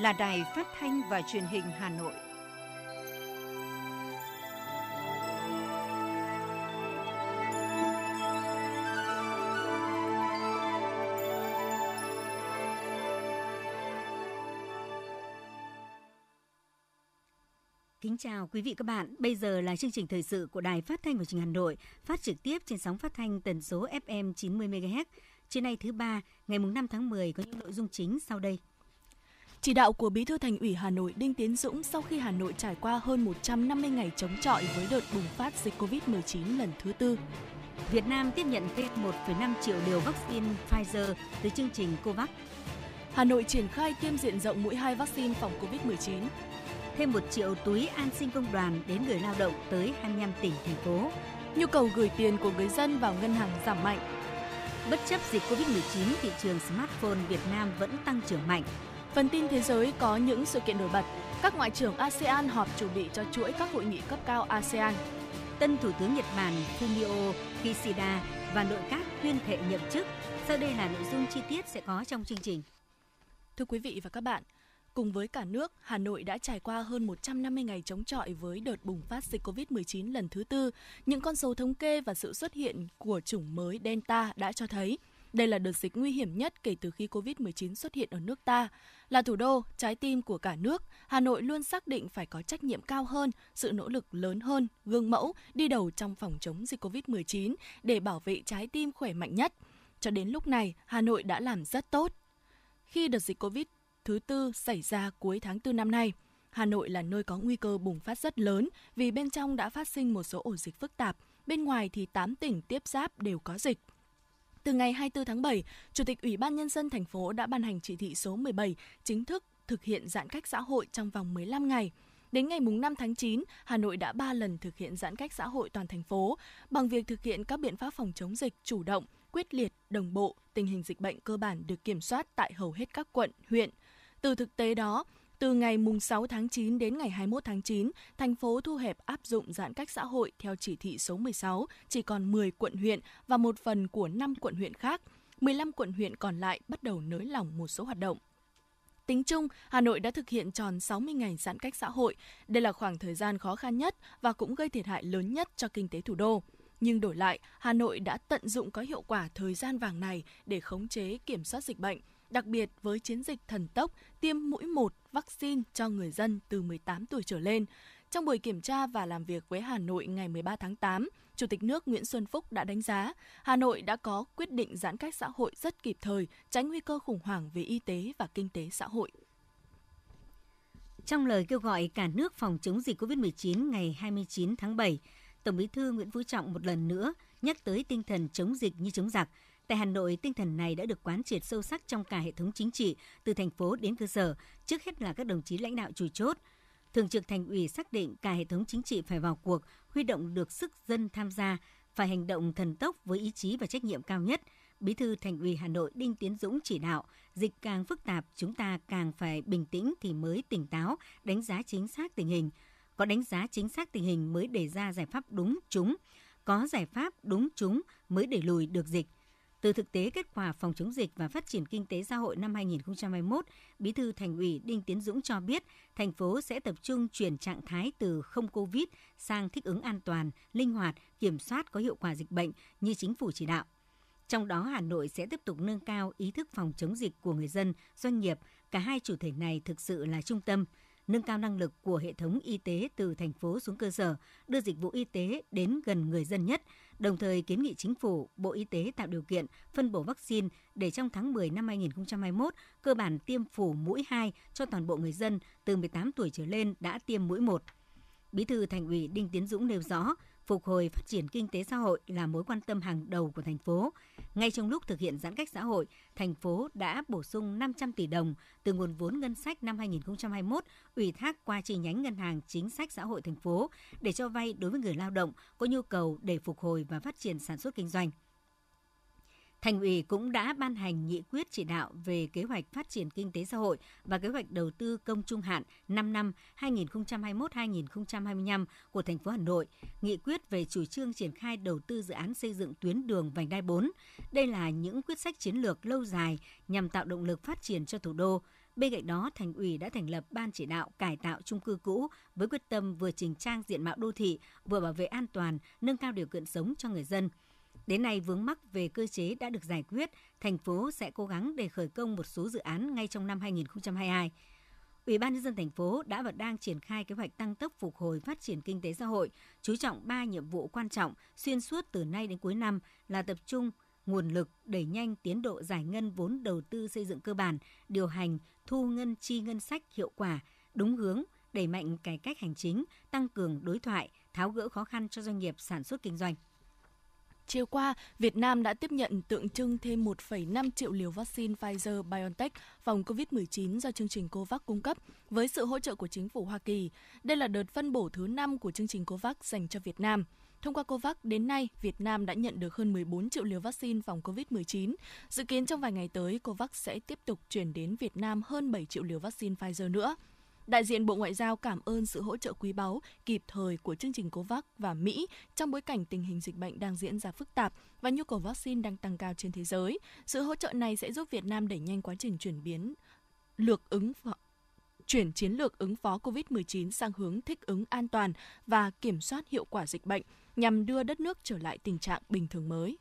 là Đài Phát thanh và Truyền hình Hà Nội. Kính chào quý vị các bạn. Bây giờ là chương trình thời sự của Đài Phát thanh và Truyền hình Hà Nội, phát trực tiếp trên sóng phát thanh tần số FM 90 MHz. Trưa nay thứ ba, ngày 5 tháng 10 có những nội dung chính sau đây. Chỉ đạo của Bí thư Thành ủy Hà Nội Đinh Tiến Dũng sau khi Hà Nội trải qua hơn 150 ngày chống chọi với đợt bùng phát dịch COVID-19 lần thứ tư. Việt Nam tiếp nhận thêm 1,5 triệu liều vaccine Pfizer từ chương trình COVAX. Hà Nội triển khai tiêm diện rộng mũi 2 vaccine phòng COVID-19. Thêm 1 triệu túi an sinh công đoàn đến người lao động tới 25 tỉnh, thành phố. Nhu cầu gửi tiền của người dân vào ngân hàng giảm mạnh. Bất chấp dịch COVID-19, thị trường smartphone Việt Nam vẫn tăng trưởng mạnh. Phần tin thế giới có những sự kiện nổi bật. Các ngoại trưởng ASEAN họp chuẩn bị cho chuỗi các hội nghị cấp cao ASEAN. Tân Thủ tướng Nhật Bản Fumio Kishida và nội các tuyên thệ nhậm chức. Sau đây là nội dung chi tiết sẽ có trong chương trình. Thưa quý vị và các bạn, Cùng với cả nước, Hà Nội đã trải qua hơn 150 ngày chống chọi với đợt bùng phát dịch COVID-19 lần thứ tư. Những con số thống kê và sự xuất hiện của chủng mới Delta đã cho thấy đây là đợt dịch nguy hiểm nhất kể từ khi COVID-19 xuất hiện ở nước ta. Là thủ đô, trái tim của cả nước, Hà Nội luôn xác định phải có trách nhiệm cao hơn, sự nỗ lực lớn hơn, gương mẫu, đi đầu trong phòng chống dịch COVID-19 để bảo vệ trái tim khỏe mạnh nhất. Cho đến lúc này, Hà Nội đã làm rất tốt. Khi đợt dịch COVID thứ tư xảy ra cuối tháng 4 năm nay. Hà Nội là nơi có nguy cơ bùng phát rất lớn vì bên trong đã phát sinh một số ổ dịch phức tạp, bên ngoài thì 8 tỉnh tiếp giáp đều có dịch. Từ ngày 24 tháng 7, Chủ tịch Ủy ban Nhân dân thành phố đã ban hành chỉ thị số 17 chính thức thực hiện giãn cách xã hội trong vòng 15 ngày. Đến ngày 5 tháng 9, Hà Nội đã 3 lần thực hiện giãn cách xã hội toàn thành phố bằng việc thực hiện các biện pháp phòng chống dịch chủ động, quyết liệt, đồng bộ, tình hình dịch bệnh cơ bản được kiểm soát tại hầu hết các quận, huyện. Từ thực tế đó, từ ngày 6 tháng 9 đến ngày 21 tháng 9, thành phố thu hẹp áp dụng giãn cách xã hội theo chỉ thị số 16, chỉ còn 10 quận huyện và một phần của 5 quận huyện khác. 15 quận huyện còn lại bắt đầu nới lỏng một số hoạt động. Tính chung, Hà Nội đã thực hiện tròn 60 ngày giãn cách xã hội. Đây là khoảng thời gian khó khăn nhất và cũng gây thiệt hại lớn nhất cho kinh tế thủ đô. Nhưng đổi lại, Hà Nội đã tận dụng có hiệu quả thời gian vàng này để khống chế kiểm soát dịch bệnh, đặc biệt với chiến dịch thần tốc tiêm mũi 1 vaccine cho người dân từ 18 tuổi trở lên. Trong buổi kiểm tra và làm việc với Hà Nội ngày 13 tháng 8, Chủ tịch nước Nguyễn Xuân Phúc đã đánh giá Hà Nội đã có quyết định giãn cách xã hội rất kịp thời, tránh nguy cơ khủng hoảng về y tế và kinh tế xã hội. Trong lời kêu gọi cả nước phòng chống dịch COVID-19 ngày 29 tháng 7, Tổng Bí thư Nguyễn Phú Trọng một lần nữa nhắc tới tinh thần chống dịch như chống giặc. Tại Hà Nội, tinh thần này đã được quán triệt sâu sắc trong cả hệ thống chính trị, từ thành phố đến cơ sở, trước hết là các đồng chí lãnh đạo chủ chốt. Thường trực Thành ủy xác định cả hệ thống chính trị phải vào cuộc, huy động được sức dân tham gia, phải hành động thần tốc với ý chí và trách nhiệm cao nhất. Bí thư Thành ủy Hà Nội Đinh Tiến Dũng chỉ đạo, dịch càng phức tạp, chúng ta càng phải bình tĩnh thì mới tỉnh táo, đánh giá chính xác tình hình, có đánh giá chính xác tình hình mới đề ra giải pháp đúng chúng, có giải pháp đúng chúng mới đẩy lùi được dịch. Từ thực tế kết quả phòng chống dịch và phát triển kinh tế xã hội năm 2021, Bí thư Thành ủy Đinh Tiến Dũng cho biết, thành phố sẽ tập trung chuyển trạng thái từ không Covid sang thích ứng an toàn, linh hoạt, kiểm soát có hiệu quả dịch bệnh như chính phủ chỉ đạo. Trong đó, Hà Nội sẽ tiếp tục nâng cao ý thức phòng chống dịch của người dân, doanh nghiệp. Cả hai chủ thể này thực sự là trung tâm – nâng cao năng lực của hệ thống y tế từ thành phố xuống cơ sở, đưa dịch vụ y tế đến gần người dân nhất, đồng thời kiến nghị chính phủ, Bộ Y tế tạo điều kiện phân bổ vaccine để trong tháng 10 năm 2021 cơ bản tiêm phủ mũi 2 cho toàn bộ người dân từ 18 tuổi trở lên đã tiêm mũi 1. Bí thư Thành ủy Đinh Tiến Dũng nêu rõ, phục hồi phát triển kinh tế xã hội là mối quan tâm hàng đầu của thành phố. Ngay trong lúc thực hiện giãn cách xã hội, thành phố đã bổ sung 500 tỷ đồng từ nguồn vốn ngân sách năm 2021 ủy thác qua chi nhánh ngân hàng chính sách xã hội thành phố để cho vay đối với người lao động có nhu cầu để phục hồi và phát triển sản xuất kinh doanh. Thành ủy cũng đã ban hành nghị quyết chỉ đạo về kế hoạch phát triển kinh tế xã hội và kế hoạch đầu tư công trung hạn 5 năm 2021-2025 của thành phố Hà Nội, nghị quyết về chủ trương triển khai đầu tư dự án xây dựng tuyến đường vành đai 4. Đây là những quyết sách chiến lược lâu dài nhằm tạo động lực phát triển cho thủ đô, Bên cạnh đó, thành ủy đã thành lập ban chỉ đạo cải tạo chung cư cũ với quyết tâm vừa chỉnh trang diện mạo đô thị, vừa bảo vệ an toàn, nâng cao điều kiện sống cho người dân. Đến nay, vướng mắc về cơ chế đã được giải quyết, thành phố sẽ cố gắng để khởi công một số dự án ngay trong năm 2022. Ủy ban nhân dân thành phố đã và đang triển khai kế hoạch tăng tốc phục hồi phát triển kinh tế xã hội, chú trọng 3 nhiệm vụ quan trọng xuyên suốt từ nay đến cuối năm là tập trung nguồn lực đẩy nhanh tiến độ giải ngân vốn đầu tư xây dựng cơ bản, điều hành, thu ngân chi ngân sách hiệu quả, đúng hướng, đẩy mạnh cải cách hành chính, tăng cường đối thoại, tháo gỡ khó khăn cho doanh nghiệp sản xuất kinh doanh. Chiều qua, Việt Nam đã tiếp nhận tượng trưng thêm 1,5 triệu liều vaccine Pfizer-BioNTech phòng COVID-19 do chương trình COVAX cung cấp với sự hỗ trợ của chính phủ Hoa Kỳ. Đây là đợt phân bổ thứ 5 của chương trình COVAX dành cho Việt Nam. Thông qua COVAX, đến nay, Việt Nam đã nhận được hơn 14 triệu liều vaccine phòng COVID-19. Dự kiến trong vài ngày tới, COVAX sẽ tiếp tục chuyển đến Việt Nam hơn 7 triệu liều vaccine Pfizer nữa. Đại diện Bộ Ngoại giao cảm ơn sự hỗ trợ quý báu, kịp thời của chương trình COVAX và Mỹ trong bối cảnh tình hình dịch bệnh đang diễn ra phức tạp và nhu cầu vaccine đang tăng cao trên thế giới. Sự hỗ trợ này sẽ giúp Việt Nam đẩy nhanh quá trình chuyển biến lược ứng chuyển chiến lược ứng phó COVID-19 sang hướng thích ứng an toàn và kiểm soát hiệu quả dịch bệnh nhằm đưa đất nước trở lại tình trạng bình thường mới.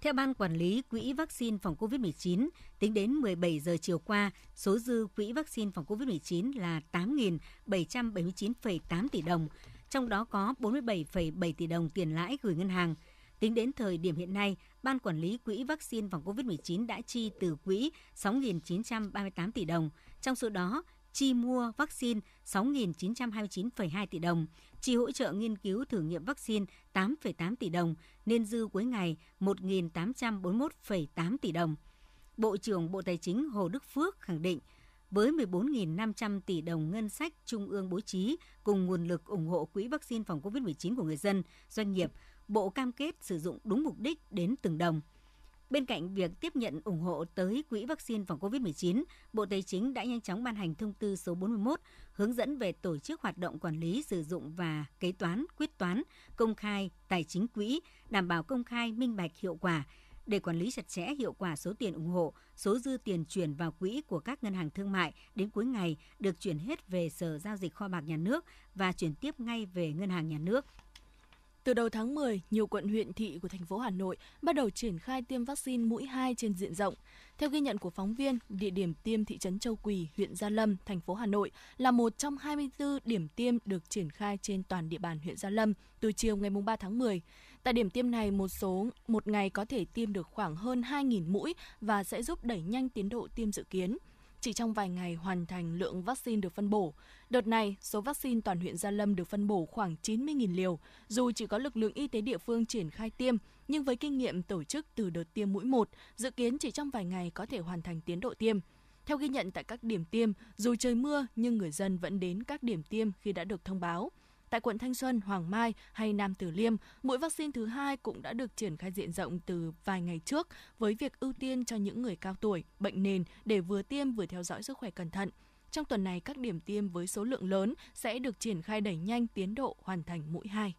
Theo Ban Quản lý Quỹ Vaccine phòng COVID-19, tính đến 17 giờ chiều qua, số dư quỹ vaccine phòng COVID-19 là 8.779,8 tỷ đồng, trong đó có 47,7 tỷ đồng tiền lãi gửi ngân hàng. Tính đến thời điểm hiện nay, Ban Quản lý Quỹ vaccine phòng COVID-19 đã chi từ quỹ 6.938 tỷ đồng. Trong số đó, chi mua vaccine 6.929,2 tỷ đồng, chi hỗ trợ nghiên cứu thử nghiệm vaccine 8,8 tỷ đồng, nên dư cuối ngày 1.841,8 tỷ đồng. Bộ trưởng Bộ Tài chính Hồ Đức Phước khẳng định, với 14.500 tỷ đồng ngân sách trung ương bố trí cùng nguồn lực ủng hộ quỹ vaccine phòng COVID-19 của người dân, doanh nghiệp, Bộ cam kết sử dụng đúng mục đích đến từng đồng – Bên cạnh việc tiếp nhận ủng hộ tới quỹ vaccine phòng COVID-19, Bộ Tài chính đã nhanh chóng ban hành thông tư số 41 hướng dẫn về tổ chức hoạt động quản lý sử dụng và kế toán, quyết toán, công khai, tài chính quỹ, đảm bảo công khai, minh bạch, hiệu quả để quản lý chặt chẽ hiệu quả số tiền ủng hộ, số dư tiền chuyển vào quỹ của các ngân hàng thương mại đến cuối ngày được chuyển hết về Sở Giao dịch Kho bạc Nhà nước và chuyển tiếp ngay về Ngân hàng Nhà nước. Từ đầu tháng 10, nhiều quận huyện thị của thành phố Hà Nội bắt đầu triển khai tiêm vaccine mũi 2 trên diện rộng. Theo ghi nhận của phóng viên, địa điểm tiêm thị trấn Châu Quỳ, huyện Gia Lâm, thành phố Hà Nội là một trong 24 điểm tiêm được triển khai trên toàn địa bàn huyện Gia Lâm từ chiều ngày 3 tháng 10. Tại điểm tiêm này, một số một ngày có thể tiêm được khoảng hơn 2.000 mũi và sẽ giúp đẩy nhanh tiến độ tiêm dự kiến chỉ trong vài ngày hoàn thành lượng vaccine được phân bổ. Đợt này, số vaccine toàn huyện Gia Lâm được phân bổ khoảng 90.000 liều. Dù chỉ có lực lượng y tế địa phương triển khai tiêm, nhưng với kinh nghiệm tổ chức từ đợt tiêm mũi 1, dự kiến chỉ trong vài ngày có thể hoàn thành tiến độ tiêm. Theo ghi nhận tại các điểm tiêm, dù trời mưa nhưng người dân vẫn đến các điểm tiêm khi đã được thông báo. Tại quận Thanh Xuân, Hoàng Mai hay Nam Từ Liêm, mũi vaccine thứ hai cũng đã được triển khai diện rộng từ vài ngày trước với việc ưu tiên cho những người cao tuổi, bệnh nền để vừa tiêm vừa theo dõi sức khỏe cẩn thận. Trong tuần này, các điểm tiêm với số lượng lớn sẽ được triển khai đẩy nhanh tiến độ hoàn thành mũi 2.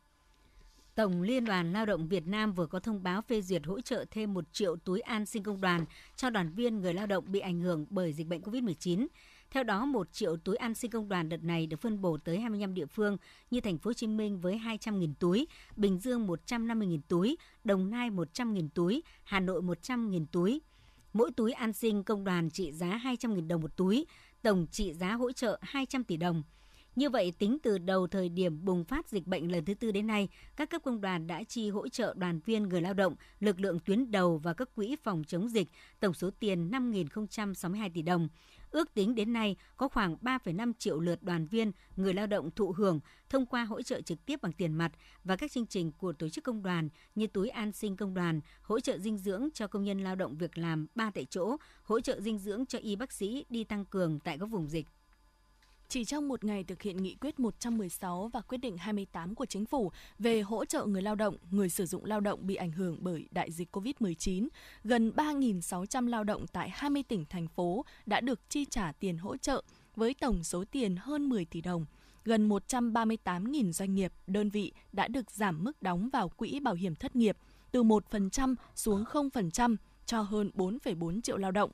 Tổng Liên đoàn Lao động Việt Nam vừa có thông báo phê duyệt hỗ trợ thêm 1 triệu túi an sinh công đoàn cho đoàn viên người lao động bị ảnh hưởng bởi dịch bệnh COVID-19. Theo đó, 1 triệu túi an sinh công đoàn đợt này được phân bổ tới 25 địa phương như thành phố Hồ Chí Minh với 200.000 túi, Bình Dương 150.000 túi, Đồng Nai 100.000 túi, Hà Nội 100.000 túi. Mỗi túi an sinh công đoàn trị giá 200.000 đồng một túi, tổng trị giá hỗ trợ 200 tỷ đồng. Như vậy, tính từ đầu thời điểm bùng phát dịch bệnh lần thứ tư đến nay, các cấp công đoàn đã chi hỗ trợ đoàn viên người lao động, lực lượng tuyến đầu và các quỹ phòng chống dịch, tổng số tiền 5.062 tỷ đồng. Ước tính đến nay có khoảng 3,5 triệu lượt đoàn viên, người lao động thụ hưởng thông qua hỗ trợ trực tiếp bằng tiền mặt và các chương trình của tổ chức công đoàn như túi an sinh công đoàn, hỗ trợ dinh dưỡng cho công nhân lao động việc làm ba tại chỗ, hỗ trợ dinh dưỡng cho y bác sĩ đi tăng cường tại các vùng dịch. Chỉ trong một ngày thực hiện nghị quyết 116 và quyết định 28 của chính phủ về hỗ trợ người lao động, người sử dụng lao động bị ảnh hưởng bởi đại dịch COVID-19, gần 3.600 lao động tại 20 tỉnh, thành phố đã được chi trả tiền hỗ trợ với tổng số tiền hơn 10 tỷ đồng. Gần 138.000 doanh nghiệp, đơn vị đã được giảm mức đóng vào quỹ bảo hiểm thất nghiệp từ 1% xuống 0% cho hơn 4,4 triệu lao động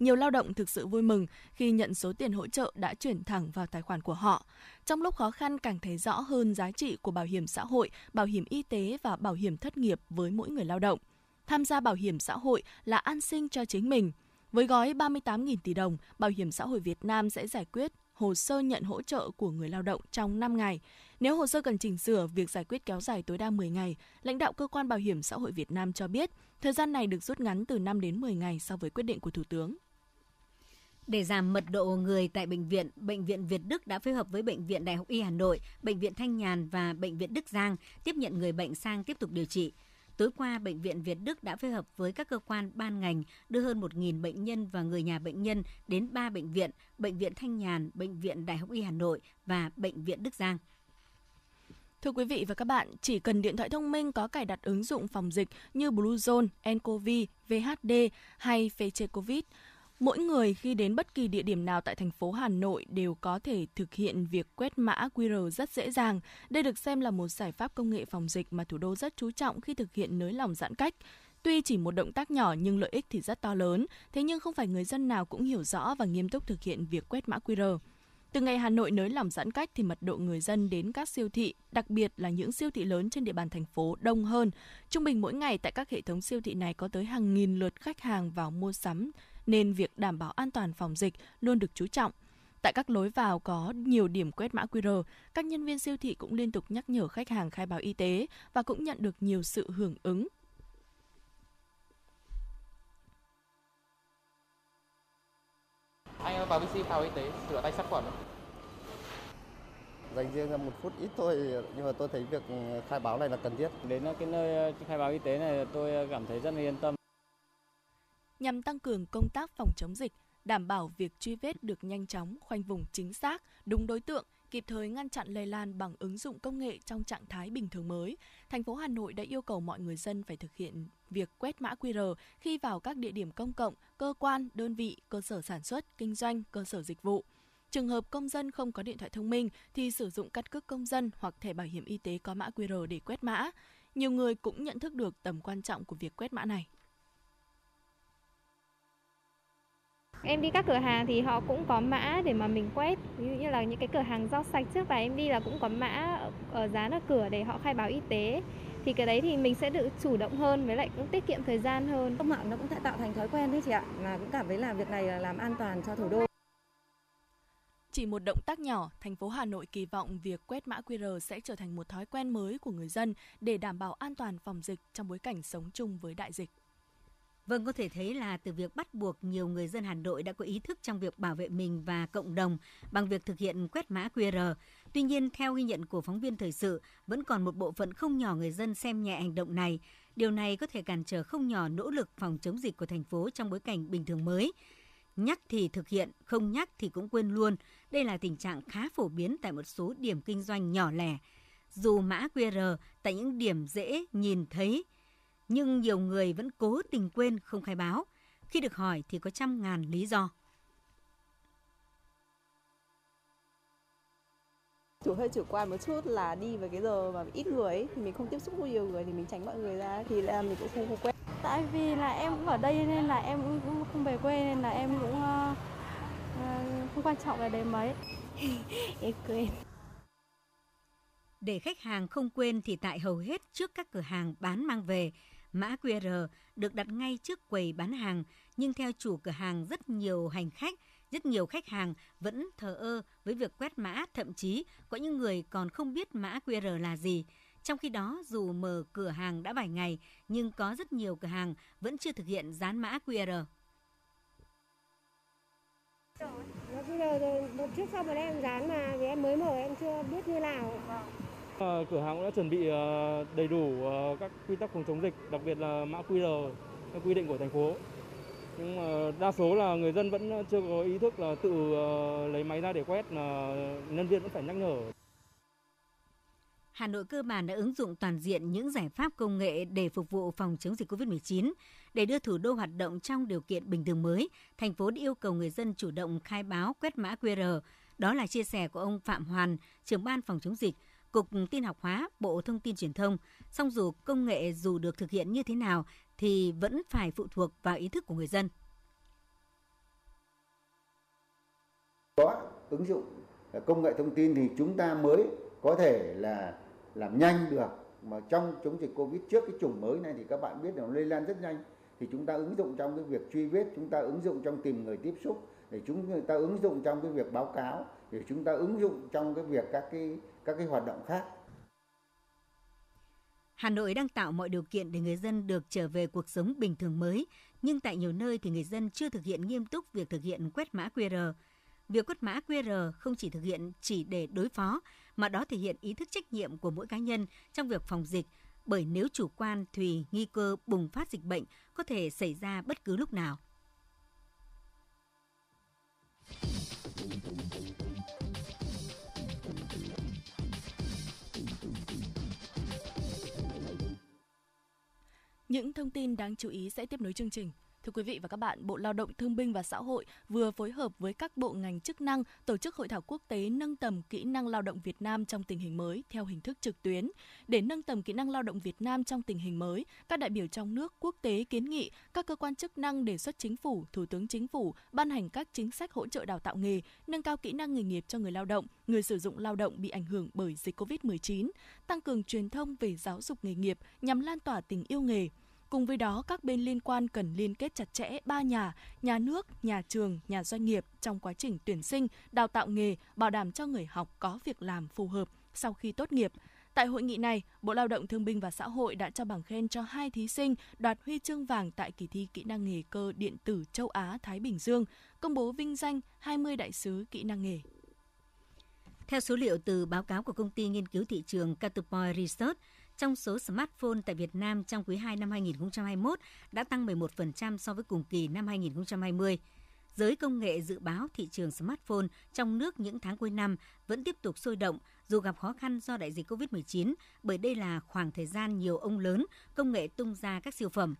nhiều lao động thực sự vui mừng khi nhận số tiền hỗ trợ đã chuyển thẳng vào tài khoản của họ. Trong lúc khó khăn càng thấy rõ hơn giá trị của bảo hiểm xã hội, bảo hiểm y tế và bảo hiểm thất nghiệp với mỗi người lao động. Tham gia bảo hiểm xã hội là an sinh cho chính mình. Với gói 38.000 tỷ đồng, Bảo hiểm xã hội Việt Nam sẽ giải quyết hồ sơ nhận hỗ trợ của người lao động trong 5 ngày. Nếu hồ sơ cần chỉnh sửa, việc giải quyết kéo dài tối đa 10 ngày. Lãnh đạo cơ quan Bảo hiểm xã hội Việt Nam cho biết, thời gian này được rút ngắn từ 5 đến 10 ngày so với quyết định của Thủ tướng. Để giảm mật độ người tại bệnh viện, Bệnh viện Việt Đức đã phối hợp với Bệnh viện Đại học Y Hà Nội, Bệnh viện Thanh Nhàn và Bệnh viện Đức Giang tiếp nhận người bệnh sang tiếp tục điều trị. Tối qua, Bệnh viện Việt Đức đã phối hợp với các cơ quan ban ngành đưa hơn 1.000 bệnh nhân và người nhà bệnh nhân đến 3 bệnh viện, Bệnh viện Thanh Nhàn, Bệnh viện Đại học Y Hà Nội và Bệnh viện Đức Giang. Thưa quý vị và các bạn, chỉ cần điện thoại thông minh có cài đặt ứng dụng phòng dịch như Bluezone, nCoV, VHD hay Face Covid, Mỗi người khi đến bất kỳ địa điểm nào tại thành phố Hà Nội đều có thể thực hiện việc quét mã QR rất dễ dàng. Đây được xem là một giải pháp công nghệ phòng dịch mà thủ đô rất chú trọng khi thực hiện nới lỏng giãn cách. Tuy chỉ một động tác nhỏ nhưng lợi ích thì rất to lớn, thế nhưng không phải người dân nào cũng hiểu rõ và nghiêm túc thực hiện việc quét mã QR. Từ ngày Hà Nội nới lỏng giãn cách thì mật độ người dân đến các siêu thị, đặc biệt là những siêu thị lớn trên địa bàn thành phố đông hơn. Trung bình mỗi ngày tại các hệ thống siêu thị này có tới hàng nghìn lượt khách hàng vào mua sắm, nên việc đảm bảo an toàn phòng dịch luôn được chú trọng. Tại các lối vào có nhiều điểm quét mã QR, các nhân viên siêu thị cũng liên tục nhắc nhở khách hàng khai báo y tế và cũng nhận được nhiều sự hưởng ứng. Anh vào BC khai báo y tế, rửa tay sát khuẩn. Dành riêng ra một phút ít thôi, nhưng mà tôi thấy việc khai báo này là cần thiết. Đến cái nơi khai báo y tế này tôi cảm thấy rất là yên tâm nhằm tăng cường công tác phòng chống dịch, đảm bảo việc truy vết được nhanh chóng, khoanh vùng chính xác, đúng đối tượng, kịp thời ngăn chặn lây lan bằng ứng dụng công nghệ trong trạng thái bình thường mới. Thành phố Hà Nội đã yêu cầu mọi người dân phải thực hiện việc quét mã QR khi vào các địa điểm công cộng, cơ quan, đơn vị, cơ sở sản xuất, kinh doanh, cơ sở dịch vụ. Trường hợp công dân không có điện thoại thông minh thì sử dụng căn cước công dân hoặc thẻ bảo hiểm y tế có mã QR để quét mã. Nhiều người cũng nhận thức được tầm quan trọng của việc quét mã này. Em đi các cửa hàng thì họ cũng có mã để mà mình quét. Ví dụ như là những cái cửa hàng rau sạch trước và em đi là cũng có mã ở dán ở cửa để họ khai báo y tế. Thì cái đấy thì mình sẽ được chủ động hơn với lại cũng tiết kiệm thời gian hơn. Công mạng nó cũng sẽ tạo thành thói quen đấy chị ạ. Và cũng cảm thấy là việc này là làm an toàn cho thủ đô. Chỉ một động tác nhỏ, thành phố Hà Nội kỳ vọng việc quét mã QR sẽ trở thành một thói quen mới của người dân để đảm bảo an toàn phòng dịch trong bối cảnh sống chung với đại dịch. Vâng, có thể thấy là từ việc bắt buộc nhiều người dân Hà Nội đã có ý thức trong việc bảo vệ mình và cộng đồng bằng việc thực hiện quét mã QR. Tuy nhiên, theo ghi nhận của phóng viên thời sự, vẫn còn một bộ phận không nhỏ người dân xem nhẹ hành động này. Điều này có thể cản trở không nhỏ nỗ lực phòng chống dịch của thành phố trong bối cảnh bình thường mới. Nhắc thì thực hiện, không nhắc thì cũng quên luôn. Đây là tình trạng khá phổ biến tại một số điểm kinh doanh nhỏ lẻ. Dù mã QR tại những điểm dễ nhìn thấy nhưng nhiều người vẫn cố tình quên không khai báo. Khi được hỏi thì có trăm ngàn lý do. chủ hơi chủ quan một chút là đi với cái giờ mà ít người ấy, thì mình không tiếp xúc với nhiều người thì mình tránh mọi người ra thì là mình cũng không có quen tại vì là em cũng ở đây nên là em cũng không về quê nên là em cũng uh, uh, không quan trọng về đấy mấy em quên để khách hàng không quên thì tại hầu hết trước các cửa hàng bán mang về Mã QR được đặt ngay trước quầy bán hàng, nhưng theo chủ cửa hàng rất nhiều hành khách, rất nhiều khách hàng vẫn thờ ơ với việc quét mã, thậm chí có những người còn không biết mã QR là gì. Trong khi đó, dù mở cửa hàng đã vài ngày, nhưng có rất nhiều cửa hàng vẫn chưa thực hiện dán mã QR. Nó QR một trước sau một em dán mà vì em mới mở em chưa biết như nào. À, cửa hàng cũng đã chuẩn bị à, đầy đủ à, các quy tắc phòng chống dịch, đặc biệt là mã QR theo quy định của thành phố. Nhưng mà đa số là người dân vẫn chưa có ý thức là tự lấy máy ra để quét, là nhân viên vẫn phải nhắc nhở. Hà Nội cơ bản đã ứng dụng toàn diện những giải pháp công nghệ để phục vụ phòng chống dịch COVID-19. Để đưa thủ đô hoạt động trong điều kiện bình thường mới, thành phố đã yêu cầu người dân chủ động khai báo quét mã QR. Đó là chia sẻ của ông Phạm Hoàn, trưởng ban phòng chống dịch, Cục Tin học hóa, Bộ Thông tin Truyền thông, song dù công nghệ dù được thực hiện như thế nào thì vẫn phải phụ thuộc vào ý thức của người dân. có ứng dụng công nghệ thông tin thì chúng ta mới có thể là làm nhanh được mà trong chống dịch covid trước cái chủng mới này thì các bạn biết là nó lây lan rất nhanh thì chúng ta ứng dụng trong cái việc truy vết chúng ta ứng dụng trong tìm người tiếp xúc để chúng ta ứng dụng trong cái việc báo cáo để chúng ta ứng dụng trong cái việc các cái các cái hoạt động khác Hà Nội đang tạo mọi điều kiện để người dân được trở về cuộc sống bình thường mới, nhưng tại nhiều nơi thì người dân chưa thực hiện nghiêm túc việc thực hiện quét mã QR. Việc quét mã QR không chỉ thực hiện chỉ để đối phó, mà đó thể hiện ý thức trách nhiệm của mỗi cá nhân trong việc phòng dịch, bởi nếu chủ quan thì nghi cơ bùng phát dịch bệnh có thể xảy ra bất cứ lúc nào. Những thông tin đáng chú ý sẽ tiếp nối chương trình. Thưa quý vị và các bạn, Bộ Lao động Thương binh và Xã hội vừa phối hợp với các bộ ngành chức năng tổ chức hội thảo quốc tế nâng tầm kỹ năng lao động Việt Nam trong tình hình mới theo hình thức trực tuyến. Để nâng tầm kỹ năng lao động Việt Nam trong tình hình mới, các đại biểu trong nước quốc tế kiến nghị các cơ quan chức năng đề xuất chính phủ, thủ tướng chính phủ ban hành các chính sách hỗ trợ đào tạo nghề, nâng cao kỹ năng nghề nghiệp cho người lao động, người sử dụng lao động bị ảnh hưởng bởi dịch COVID-19, tăng cường truyền thông về giáo dục nghề nghiệp nhằm lan tỏa tình yêu nghề, Cùng với đó, các bên liên quan cần liên kết chặt chẽ ba nhà, nhà nước, nhà trường, nhà doanh nghiệp trong quá trình tuyển sinh, đào tạo nghề, bảo đảm cho người học có việc làm phù hợp sau khi tốt nghiệp. Tại hội nghị này, Bộ Lao động Thương binh và Xã hội đã trao bằng khen cho hai thí sinh đoạt huy chương vàng tại kỳ thi kỹ năng nghề cơ điện tử châu Á Thái Bình Dương, công bố vinh danh 20 đại sứ kỹ năng nghề. Theo số liệu từ báo cáo của công ty nghiên cứu thị trường Caterpillar Research, trong số smartphone tại Việt Nam trong quý 2 năm 2021 đã tăng 11% so với cùng kỳ năm 2020. Giới công nghệ dự báo thị trường smartphone trong nước những tháng cuối năm vẫn tiếp tục sôi động dù gặp khó khăn do đại dịch COVID-19 bởi đây là khoảng thời gian nhiều ông lớn công nghệ tung ra các siêu phẩm.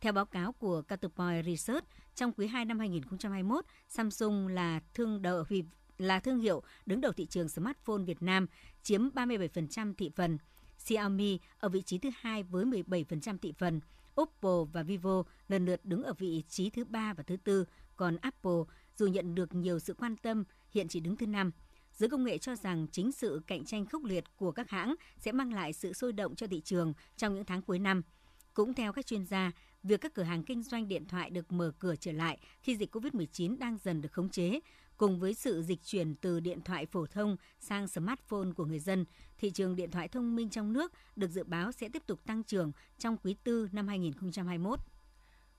Theo báo cáo của Caterpillar Research, trong quý 2 năm 2021, Samsung là thương đầu là thương hiệu đứng đầu thị trường smartphone Việt Nam, chiếm 37% thị phần. Xiaomi ở vị trí thứ hai với 17% thị phần. Oppo và Vivo lần lượt đứng ở vị trí thứ ba và thứ tư, còn Apple dù nhận được nhiều sự quan tâm hiện chỉ đứng thứ năm. Giới công nghệ cho rằng chính sự cạnh tranh khốc liệt của các hãng sẽ mang lại sự sôi động cho thị trường trong những tháng cuối năm. Cũng theo các chuyên gia, việc các cửa hàng kinh doanh điện thoại được mở cửa trở lại khi dịch COVID-19 đang dần được khống chế, cùng với sự dịch chuyển từ điện thoại phổ thông sang smartphone của người dân, thị trường điện thoại thông minh trong nước được dự báo sẽ tiếp tục tăng trưởng trong quý 4 năm 2021.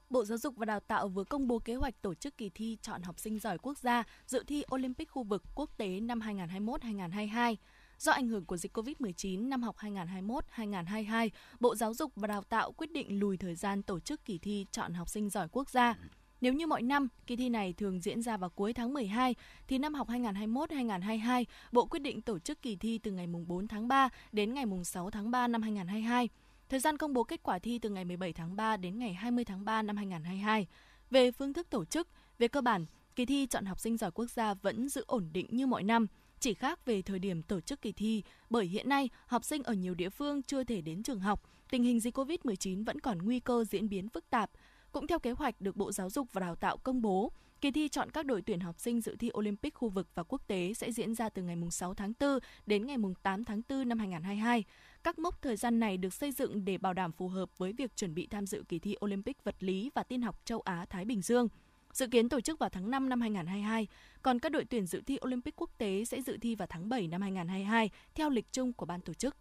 Bộ Giáo dục và Đào tạo vừa công bố kế hoạch tổ chức kỳ thi chọn học sinh giỏi quốc gia dự thi Olympic khu vực quốc tế năm 2021-2022. Do ảnh hưởng của dịch COVID-19 năm học 2021-2022, Bộ Giáo dục và Đào tạo quyết định lùi thời gian tổ chức kỳ thi chọn học sinh giỏi quốc gia. Nếu như mọi năm, kỳ thi này thường diễn ra vào cuối tháng 12, thì năm học 2021-2022, Bộ quyết định tổ chức kỳ thi từ ngày 4 tháng 3 đến ngày 6 tháng 3 năm 2022. Thời gian công bố kết quả thi từ ngày 17 tháng 3 đến ngày 20 tháng 3 năm 2022. Về phương thức tổ chức, về cơ bản, kỳ thi chọn học sinh giỏi quốc gia vẫn giữ ổn định như mọi năm, chỉ khác về thời điểm tổ chức kỳ thi, bởi hiện nay học sinh ở nhiều địa phương chưa thể đến trường học, tình hình dịch COVID-19 vẫn còn nguy cơ diễn biến phức tạp. Cũng theo kế hoạch được Bộ Giáo dục và Đào tạo công bố, kỳ thi chọn các đội tuyển học sinh dự thi Olympic khu vực và quốc tế sẽ diễn ra từ ngày 6 tháng 4 đến ngày 8 tháng 4 năm 2022. Các mốc thời gian này được xây dựng để bảo đảm phù hợp với việc chuẩn bị tham dự kỳ thi Olympic vật lý và tin học châu Á Thái Bình Dương. Dự kiến tổ chức vào tháng 5 năm 2022, còn các đội tuyển dự thi Olympic quốc tế sẽ dự thi vào tháng 7 năm 2022 theo lịch chung của ban tổ chức.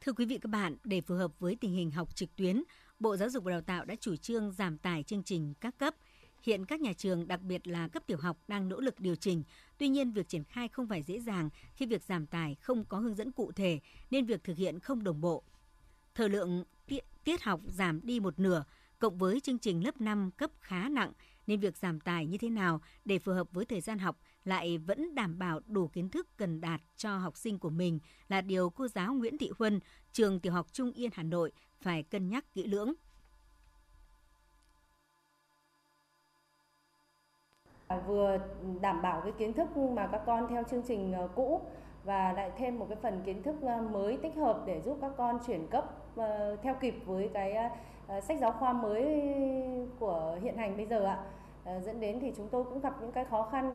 Thưa quý vị các bạn, để phù hợp với tình hình học trực tuyến, Bộ Giáo dục và Đào tạo đã chủ trương giảm tải chương trình các cấp. Hiện các nhà trường, đặc biệt là cấp tiểu học đang nỗ lực điều chỉnh. Tuy nhiên, việc triển khai không phải dễ dàng khi việc giảm tải không có hướng dẫn cụ thể nên việc thực hiện không đồng bộ. Thời lượng tiết học giảm đi một nửa, cộng với chương trình lớp 5 cấp khá nặng nên việc giảm tải như thế nào để phù hợp với thời gian học lại vẫn đảm bảo đủ kiến thức cần đạt cho học sinh của mình là điều cô giáo Nguyễn Thị Huân, trường tiểu học Trung Yên Hà Nội phải cân nhắc kỹ lưỡng. Vừa đảm bảo cái kiến thức mà các con theo chương trình ờ, cũ và lại thêm một cái phần kiến thức ờ, mới tích hợp để giúp các con chuyển cấp ờ, theo kịp với cái sách giáo khoa mới của hiện hành bây giờ ạ. Dẫn đến thì chúng tôi cũng gặp những cái khó khăn.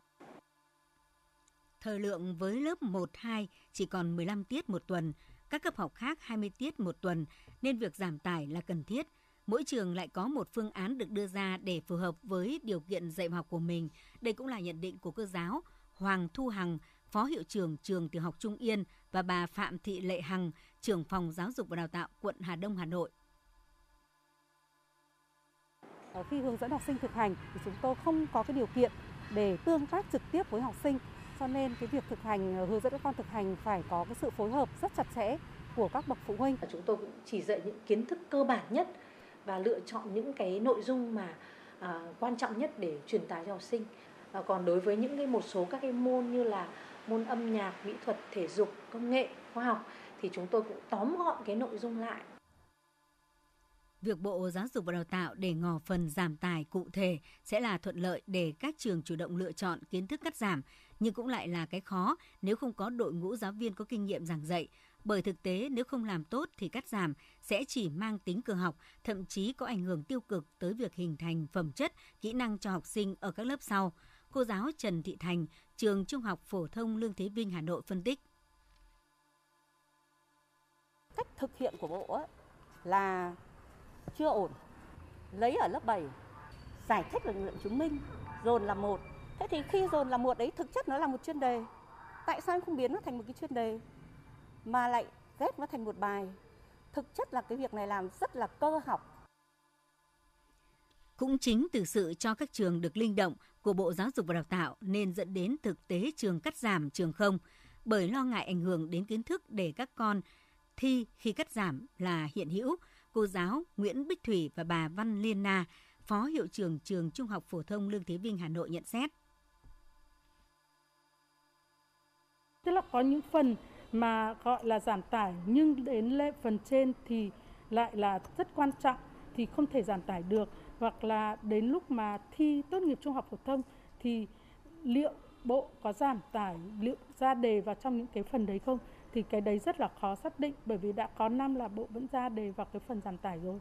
Thời lượng với lớp 1, 2 chỉ còn 15 tiết một tuần, các cấp học khác 20 tiết một tuần, nên việc giảm tải là cần thiết. Mỗi trường lại có một phương án được đưa ra để phù hợp với điều kiện dạy học của mình. Đây cũng là nhận định của cô giáo Hoàng Thu Hằng, Phó Hiệu trưởng Trường Tiểu học Trung Yên và bà Phạm Thị Lệ Hằng, trưởng phòng giáo dục và đào tạo quận Hà Đông, Hà Nội. Ờ, khi hướng dẫn học sinh thực hành thì chúng tôi không có cái điều kiện để tương tác trực tiếp với học sinh cho nên cái việc thực hành hướng dẫn các con thực hành phải có cái sự phối hợp rất chặt chẽ của các bậc phụ huynh. Chúng tôi cũng chỉ dạy những kiến thức cơ bản nhất và lựa chọn những cái nội dung mà à, quan trọng nhất để truyền tải cho học sinh. À, còn đối với những cái một số các cái môn như là môn âm nhạc, mỹ thuật, thể dục, công nghệ, khoa học thì chúng tôi cũng tóm gọn cái nội dung lại Việc Bộ Giáo dục và Đào tạo để ngỏ phần giảm tải cụ thể sẽ là thuận lợi để các trường chủ động lựa chọn kiến thức cắt giảm, nhưng cũng lại là cái khó nếu không có đội ngũ giáo viên có kinh nghiệm giảng dạy. Bởi thực tế nếu không làm tốt thì cắt giảm sẽ chỉ mang tính cơ học, thậm chí có ảnh hưởng tiêu cực tới việc hình thành phẩm chất, kỹ năng cho học sinh ở các lớp sau. Cô giáo Trần Thị Thành, trường Trung học phổ thông Lương Thế Vinh Hà Nội phân tích. Cách thực hiện của Bộ ấy là chưa ổn. Lấy ở lớp 7 giải thích lực lượng chứng minh dồn là một. Thế thì khi dồn là một đấy thực chất nó là một chuyên đề. Tại sao không biến nó thành một cái chuyên đề mà lại ghép nó thành một bài? Thực chất là cái việc này làm rất là cơ học. Cũng chính từ sự cho các trường được linh động của Bộ Giáo dục và Đào tạo nên dẫn đến thực tế trường cắt giảm trường không, bởi lo ngại ảnh hưởng đến kiến thức để các con thi khi cắt giảm là hiện hữu, cô giáo Nguyễn Bích Thủy và bà Văn Liên Na, Phó Hiệu trưởng Trường Trung học Phổ thông Lương Thế Vinh Hà Nội nhận xét. Tức là có những phần mà gọi là giảm tải, nhưng đến lệ phần trên thì lại là rất quan trọng, thì không thể giảm tải được hoặc là đến lúc mà thi tốt nghiệp trung học phổ thông thì liệu bộ có giảm tải, liệu ra đề vào trong những cái phần đấy không thì cái đấy rất là khó xác định, bởi vì đã có năm là bộ vẫn ra đề vào cái phần giảm tải rồi.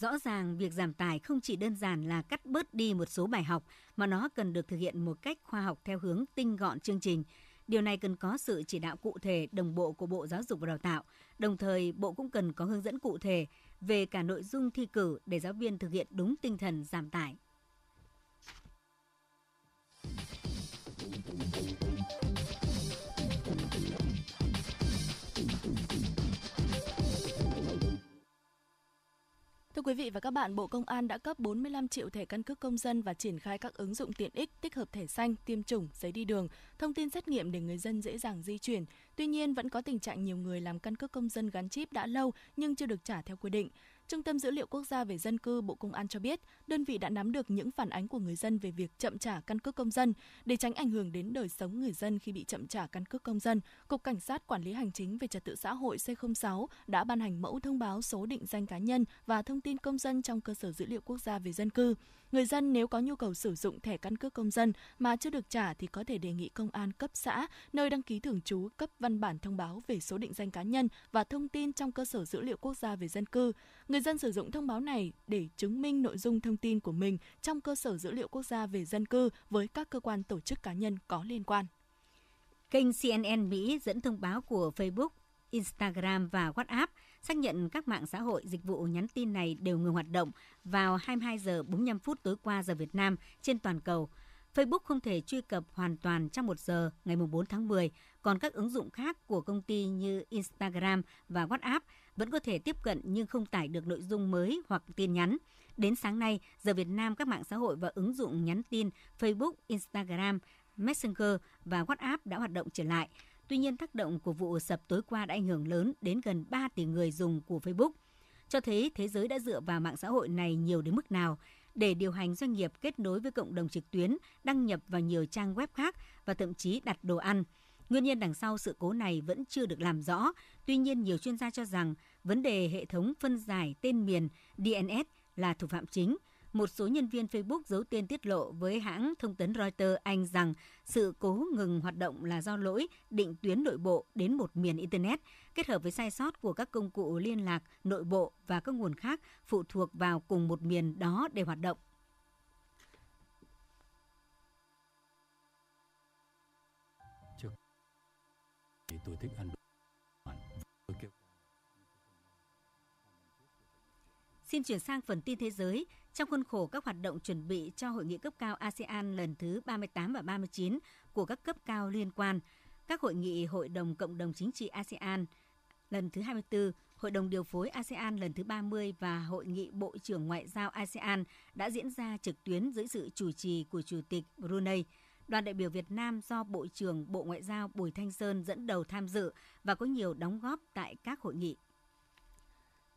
Rõ ràng việc giảm tải không chỉ đơn giản là cắt bớt đi một số bài học mà nó cần được thực hiện một cách khoa học theo hướng tinh gọn chương trình. Điều này cần có sự chỉ đạo cụ thể đồng bộ của Bộ Giáo dục và Đào tạo. Đồng thời, Bộ cũng cần có hướng dẫn cụ thể về cả nội dung thi cử để giáo viên thực hiện đúng tinh thần giảm tải. Thưa quý vị và các bạn, Bộ Công an đã cấp 45 triệu thẻ căn cước công dân và triển khai các ứng dụng tiện ích tích hợp thẻ xanh, tiêm chủng, giấy đi đường, thông tin xét nghiệm để người dân dễ dàng di chuyển. Tuy nhiên, vẫn có tình trạng nhiều người làm căn cước công dân gắn chip đã lâu nhưng chưa được trả theo quy định. Trung tâm Dữ liệu Quốc gia về dân cư Bộ Công an cho biết, đơn vị đã nắm được những phản ánh của người dân về việc chậm trả căn cước công dân. Để tránh ảnh hưởng đến đời sống người dân khi bị chậm trả căn cước công dân, Cục Cảnh sát Quản lý Hành chính về Trật tự xã hội C06 đã ban hành mẫu thông báo số định danh cá nhân và thông tin công dân trong cơ sở dữ liệu quốc gia về dân cư. Người dân nếu có nhu cầu sử dụng thẻ căn cước công dân mà chưa được trả thì có thể đề nghị công an cấp xã, nơi đăng ký thường trú cấp văn bản thông báo về số định danh cá nhân và thông tin trong cơ sở dữ liệu quốc gia về dân cư. Người dân sử dụng thông báo này để chứng minh nội dung thông tin của mình trong cơ sở dữ liệu quốc gia về dân cư với các cơ quan tổ chức cá nhân có liên quan. Kênh CNN Mỹ dẫn thông báo của Facebook, Instagram và WhatsApp xác nhận các mạng xã hội dịch vụ nhắn tin này đều ngừng hoạt động vào 22 giờ 45 phút tối qua giờ Việt Nam trên toàn cầu. Facebook không thể truy cập hoàn toàn trong một giờ ngày 4 tháng 10, còn các ứng dụng khác của công ty như Instagram và WhatsApp vẫn có thể tiếp cận nhưng không tải được nội dung mới hoặc tin nhắn. Đến sáng nay, giờ Việt Nam các mạng xã hội và ứng dụng nhắn tin Facebook, Instagram, Messenger và WhatsApp đã hoạt động trở lại. Tuy nhiên, tác động của vụ sập tối qua đã ảnh hưởng lớn đến gần 3 tỷ người dùng của Facebook, cho thấy thế giới đã dựa vào mạng xã hội này nhiều đến mức nào để điều hành doanh nghiệp kết nối với cộng đồng trực tuyến, đăng nhập vào nhiều trang web khác và thậm chí đặt đồ ăn. Nguyên nhân đằng sau sự cố này vẫn chưa được làm rõ, tuy nhiên nhiều chuyên gia cho rằng vấn đề hệ thống phân giải tên miền DNS là thủ phạm chính – một số nhân viên Facebook giấu tên tiết lộ với hãng thông tấn Reuters Anh rằng sự cố ngừng hoạt động là do lỗi định tuyến nội bộ đến một miền Internet, kết hợp với sai sót của các công cụ liên lạc nội bộ và các nguồn khác phụ thuộc vào cùng một miền đó để hoạt động. tôi thích ăn Xin chuyển sang phần tin thế giới. Trong khuôn khổ các hoạt động chuẩn bị cho hội nghị cấp cao ASEAN lần thứ 38 và 39 của các cấp cao liên quan, các hội nghị Hội đồng Cộng đồng Chính trị ASEAN lần thứ 24, Hội đồng điều phối ASEAN lần thứ 30 và Hội nghị Bộ trưởng Ngoại giao ASEAN đã diễn ra trực tuyến dưới sự chủ trì của Chủ tịch Brunei. Đoàn đại biểu Việt Nam do Bộ trưởng Bộ Ngoại giao Bùi Thanh Sơn dẫn đầu tham dự và có nhiều đóng góp tại các hội nghị.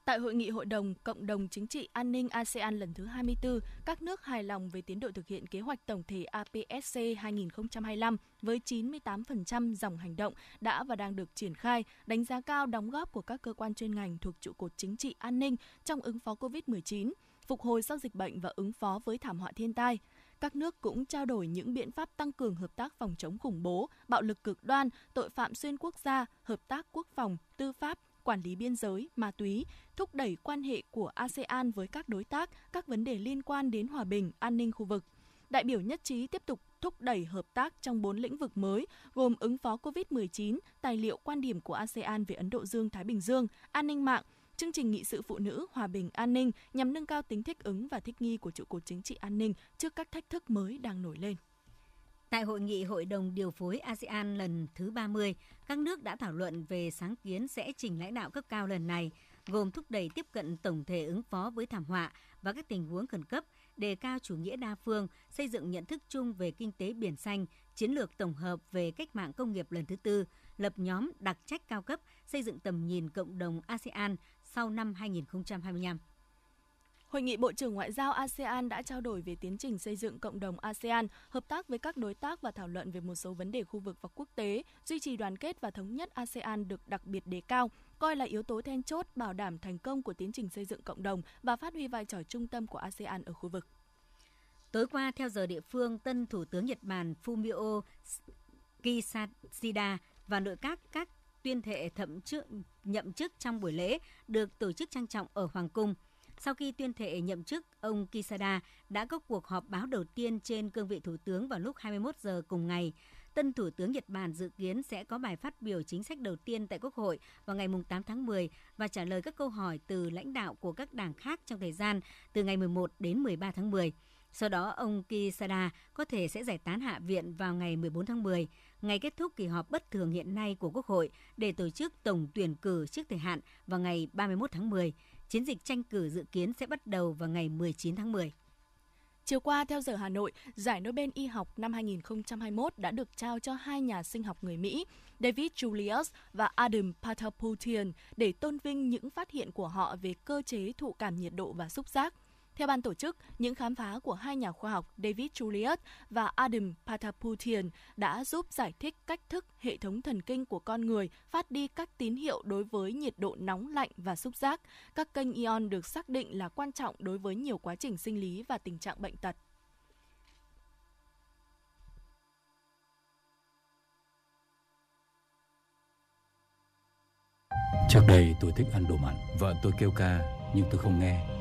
Tại hội nghị Hội đồng Cộng đồng Chính trị An ninh ASEAN lần thứ 24, các nước hài lòng về tiến độ thực hiện kế hoạch tổng thể APSC 2025 với 98% dòng hành động đã và đang được triển khai, đánh giá cao đóng góp của các cơ quan chuyên ngành thuộc trụ cột chính trị an ninh trong ứng phó COVID-19, phục hồi sau dịch bệnh và ứng phó với thảm họa thiên tai. Các nước cũng trao đổi những biện pháp tăng cường hợp tác phòng chống khủng bố, bạo lực cực đoan, tội phạm xuyên quốc gia, hợp tác quốc phòng, tư pháp, quản lý biên giới, ma túy, thúc đẩy quan hệ của ASEAN với các đối tác, các vấn đề liên quan đến hòa bình, an ninh khu vực. Đại biểu nhất trí tiếp tục thúc đẩy hợp tác trong bốn lĩnh vực mới, gồm ứng phó COVID-19, tài liệu quan điểm của ASEAN về Ấn Độ Dương-Thái Bình Dương, an ninh mạng, chương trình nghị sự phụ nữ hòa bình an ninh nhằm nâng cao tính thích ứng và thích nghi của trụ cột chính trị an ninh trước các thách thức mới đang nổi lên. Tại hội nghị Hội đồng điều phối ASEAN lần thứ 30, các nước đã thảo luận về sáng kiến sẽ trình lãnh đạo cấp cao lần này, gồm thúc đẩy tiếp cận tổng thể ứng phó với thảm họa và các tình huống khẩn cấp, đề cao chủ nghĩa đa phương, xây dựng nhận thức chung về kinh tế biển xanh, chiến lược tổng hợp về cách mạng công nghiệp lần thứ tư, lập nhóm đặc trách cao cấp, xây dựng tầm nhìn cộng đồng ASEAN sau năm 2025. Hội nghị Bộ trưởng Ngoại giao ASEAN đã trao đổi về tiến trình xây dựng cộng đồng ASEAN, hợp tác với các đối tác và thảo luận về một số vấn đề khu vực và quốc tế, duy trì đoàn kết và thống nhất ASEAN được đặc biệt đề cao, coi là yếu tố then chốt bảo đảm thành công của tiến trình xây dựng cộng đồng và phát huy vai trò trung tâm của ASEAN ở khu vực. Tối qua, theo giờ địa phương, tân Thủ tướng Nhật Bản Fumio Kishida và nội các các tuyên thệ thậm chức, nhậm chức trong buổi lễ được tổ chức trang trọng ở Hoàng Cung. Sau khi tuyên thệ nhậm chức, ông Kisada đã có cuộc họp báo đầu tiên trên cương vị thủ tướng vào lúc 21 giờ cùng ngày. Tân Thủ tướng Nhật Bản dự kiến sẽ có bài phát biểu chính sách đầu tiên tại Quốc hội vào ngày 8 tháng 10 và trả lời các câu hỏi từ lãnh đạo của các đảng khác trong thời gian từ ngày 11 đến 13 tháng 10. Sau đó, ông Kisada có thể sẽ giải tán Hạ viện vào ngày 14 tháng 10, ngày kết thúc kỳ họp bất thường hiện nay của Quốc hội để tổ chức tổng tuyển cử trước thời hạn vào ngày 31 tháng 10. Chiến dịch tranh cử dự kiến sẽ bắt đầu vào ngày 19 tháng 10. Chiều qua, theo giờ Hà Nội, giải Nobel Y học năm 2021 đã được trao cho hai nhà sinh học người Mỹ, David Julius và Adam Patapoutian, để tôn vinh những phát hiện của họ về cơ chế thụ cảm nhiệt độ và xúc giác. Theo ban tổ chức, những khám phá của hai nhà khoa học David Julius và Adam Pataputian đã giúp giải thích cách thức hệ thống thần kinh của con người phát đi các tín hiệu đối với nhiệt độ nóng lạnh và xúc giác. Các kênh ion được xác định là quan trọng đối với nhiều quá trình sinh lý và tình trạng bệnh tật. Trước đây tôi thích ăn đồ mặn, vợ tôi kêu ca nhưng tôi không nghe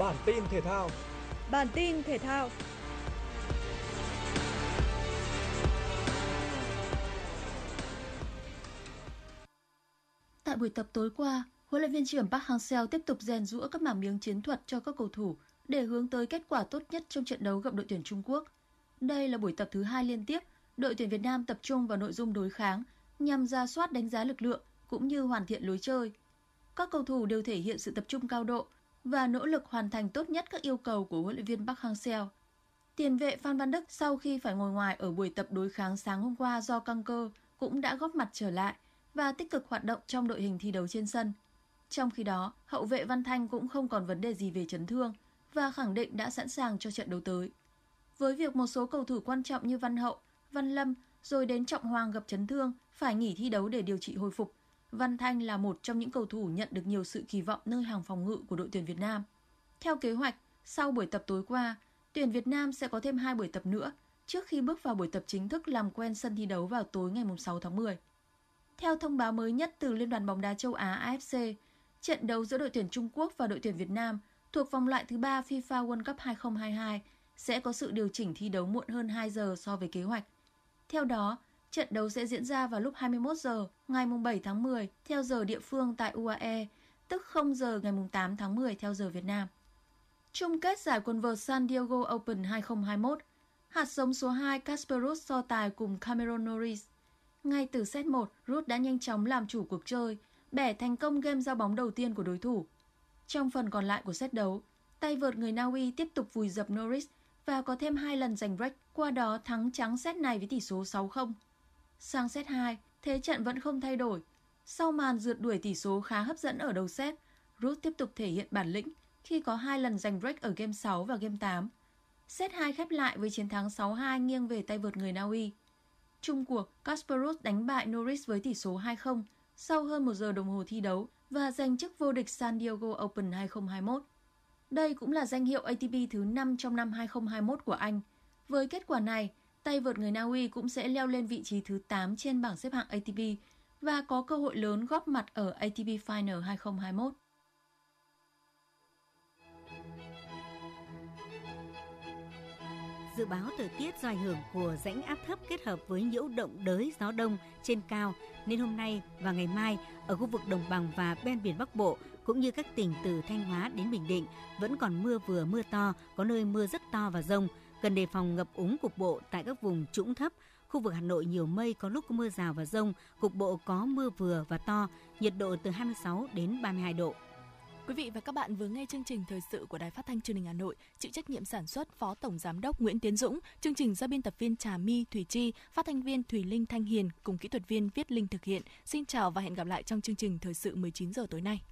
Bản tin thể thao. Bản tin thể thao. Tại buổi tập tối qua, huấn luyện viên trưởng Park Hang-seo tiếp tục rèn rũa các mảng miếng chiến thuật cho các cầu thủ để hướng tới kết quả tốt nhất trong trận đấu gặp đội tuyển Trung Quốc. Đây là buổi tập thứ hai liên tiếp, đội tuyển Việt Nam tập trung vào nội dung đối kháng nhằm ra soát đánh giá lực lượng cũng như hoàn thiện lối chơi. Các cầu thủ đều thể hiện sự tập trung cao độ, và nỗ lực hoàn thành tốt nhất các yêu cầu của huấn luyện viên Park Hang-seo. Tiền vệ Phan Văn Đức sau khi phải ngồi ngoài ở buổi tập đối kháng sáng hôm qua do căng cơ cũng đã góp mặt trở lại và tích cực hoạt động trong đội hình thi đấu trên sân. Trong khi đó, hậu vệ Văn Thanh cũng không còn vấn đề gì về chấn thương và khẳng định đã sẵn sàng cho trận đấu tới. Với việc một số cầu thủ quan trọng như Văn Hậu, Văn Lâm rồi đến Trọng Hoàng gặp chấn thương phải nghỉ thi đấu để điều trị hồi phục, Văn Thanh là một trong những cầu thủ nhận được nhiều sự kỳ vọng nơi hàng phòng ngự của đội tuyển Việt Nam. Theo kế hoạch, sau buổi tập tối qua, tuyển Việt Nam sẽ có thêm 2 buổi tập nữa trước khi bước vào buổi tập chính thức làm quen sân thi đấu vào tối ngày 6 tháng 10. Theo thông báo mới nhất từ Liên đoàn bóng đá châu Á AFC, trận đấu giữa đội tuyển Trung Quốc và đội tuyển Việt Nam thuộc vòng loại thứ 3 FIFA World Cup 2022 sẽ có sự điều chỉnh thi đấu muộn hơn 2 giờ so với kế hoạch. Theo đó, trận đấu sẽ diễn ra vào lúc 21 giờ ngày 7 tháng 10 theo giờ địa phương tại UAE, tức 0 giờ ngày 8 tháng 10 theo giờ Việt Nam. Chung kết giải quần vợt San Diego Open 2021, hạt giống số 2 Casper Ruud so tài cùng Cameron Norris. Ngay từ set 1, Ruud đã nhanh chóng làm chủ cuộc chơi, bẻ thành công game giao bóng đầu tiên của đối thủ. Trong phần còn lại của set đấu, tay vợt người Na Uy tiếp tục vùi dập Norris và có thêm hai lần giành break, qua đó thắng trắng set này với tỷ số 6-0. Sang set 2, thế trận vẫn không thay đổi. Sau màn rượt đuổi tỷ số khá hấp dẫn ở đầu set, Ruth tiếp tục thể hiện bản lĩnh khi có hai lần giành break ở game 6 và game 8. Set 2 khép lại với chiến thắng 6-2 nghiêng về tay vợt người Na Uy. Trung cuộc, Casper đánh bại Norris với tỷ số 2-0 sau hơn một giờ đồng hồ thi đấu và giành chức vô địch San Diego Open 2021. Đây cũng là danh hiệu ATP thứ 5 trong năm 2021 của anh. Với kết quả này, tay vợt người Na Uy cũng sẽ leo lên vị trí thứ 8 trên bảng xếp hạng ATP và có cơ hội lớn góp mặt ở ATP Final 2021. Dự báo thời tiết do ảnh hưởng của rãnh áp thấp kết hợp với nhiễu động đới gió đông trên cao nên hôm nay và ngày mai ở khu vực đồng bằng và ven biển Bắc Bộ cũng như các tỉnh từ Thanh Hóa đến Bình Định vẫn còn mưa vừa mưa to, có nơi mưa rất to và rông, cần đề phòng ngập úng cục bộ tại các vùng trũng thấp. Khu vực Hà Nội nhiều mây, có lúc có mưa rào và rông, cục bộ có mưa vừa và to, nhiệt độ từ 26 đến 32 độ. Quý vị và các bạn vừa nghe chương trình thời sự của Đài Phát thanh Truyền hình Hà Nội, chịu trách nhiệm sản xuất Phó Tổng giám đốc Nguyễn Tiến Dũng, chương trình do biên tập viên Trà My, Thủy Chi, phát thanh viên Thủy Linh Thanh Hiền cùng kỹ thuật viên Viết Linh thực hiện. Xin chào và hẹn gặp lại trong chương trình thời sự 19 giờ tối nay.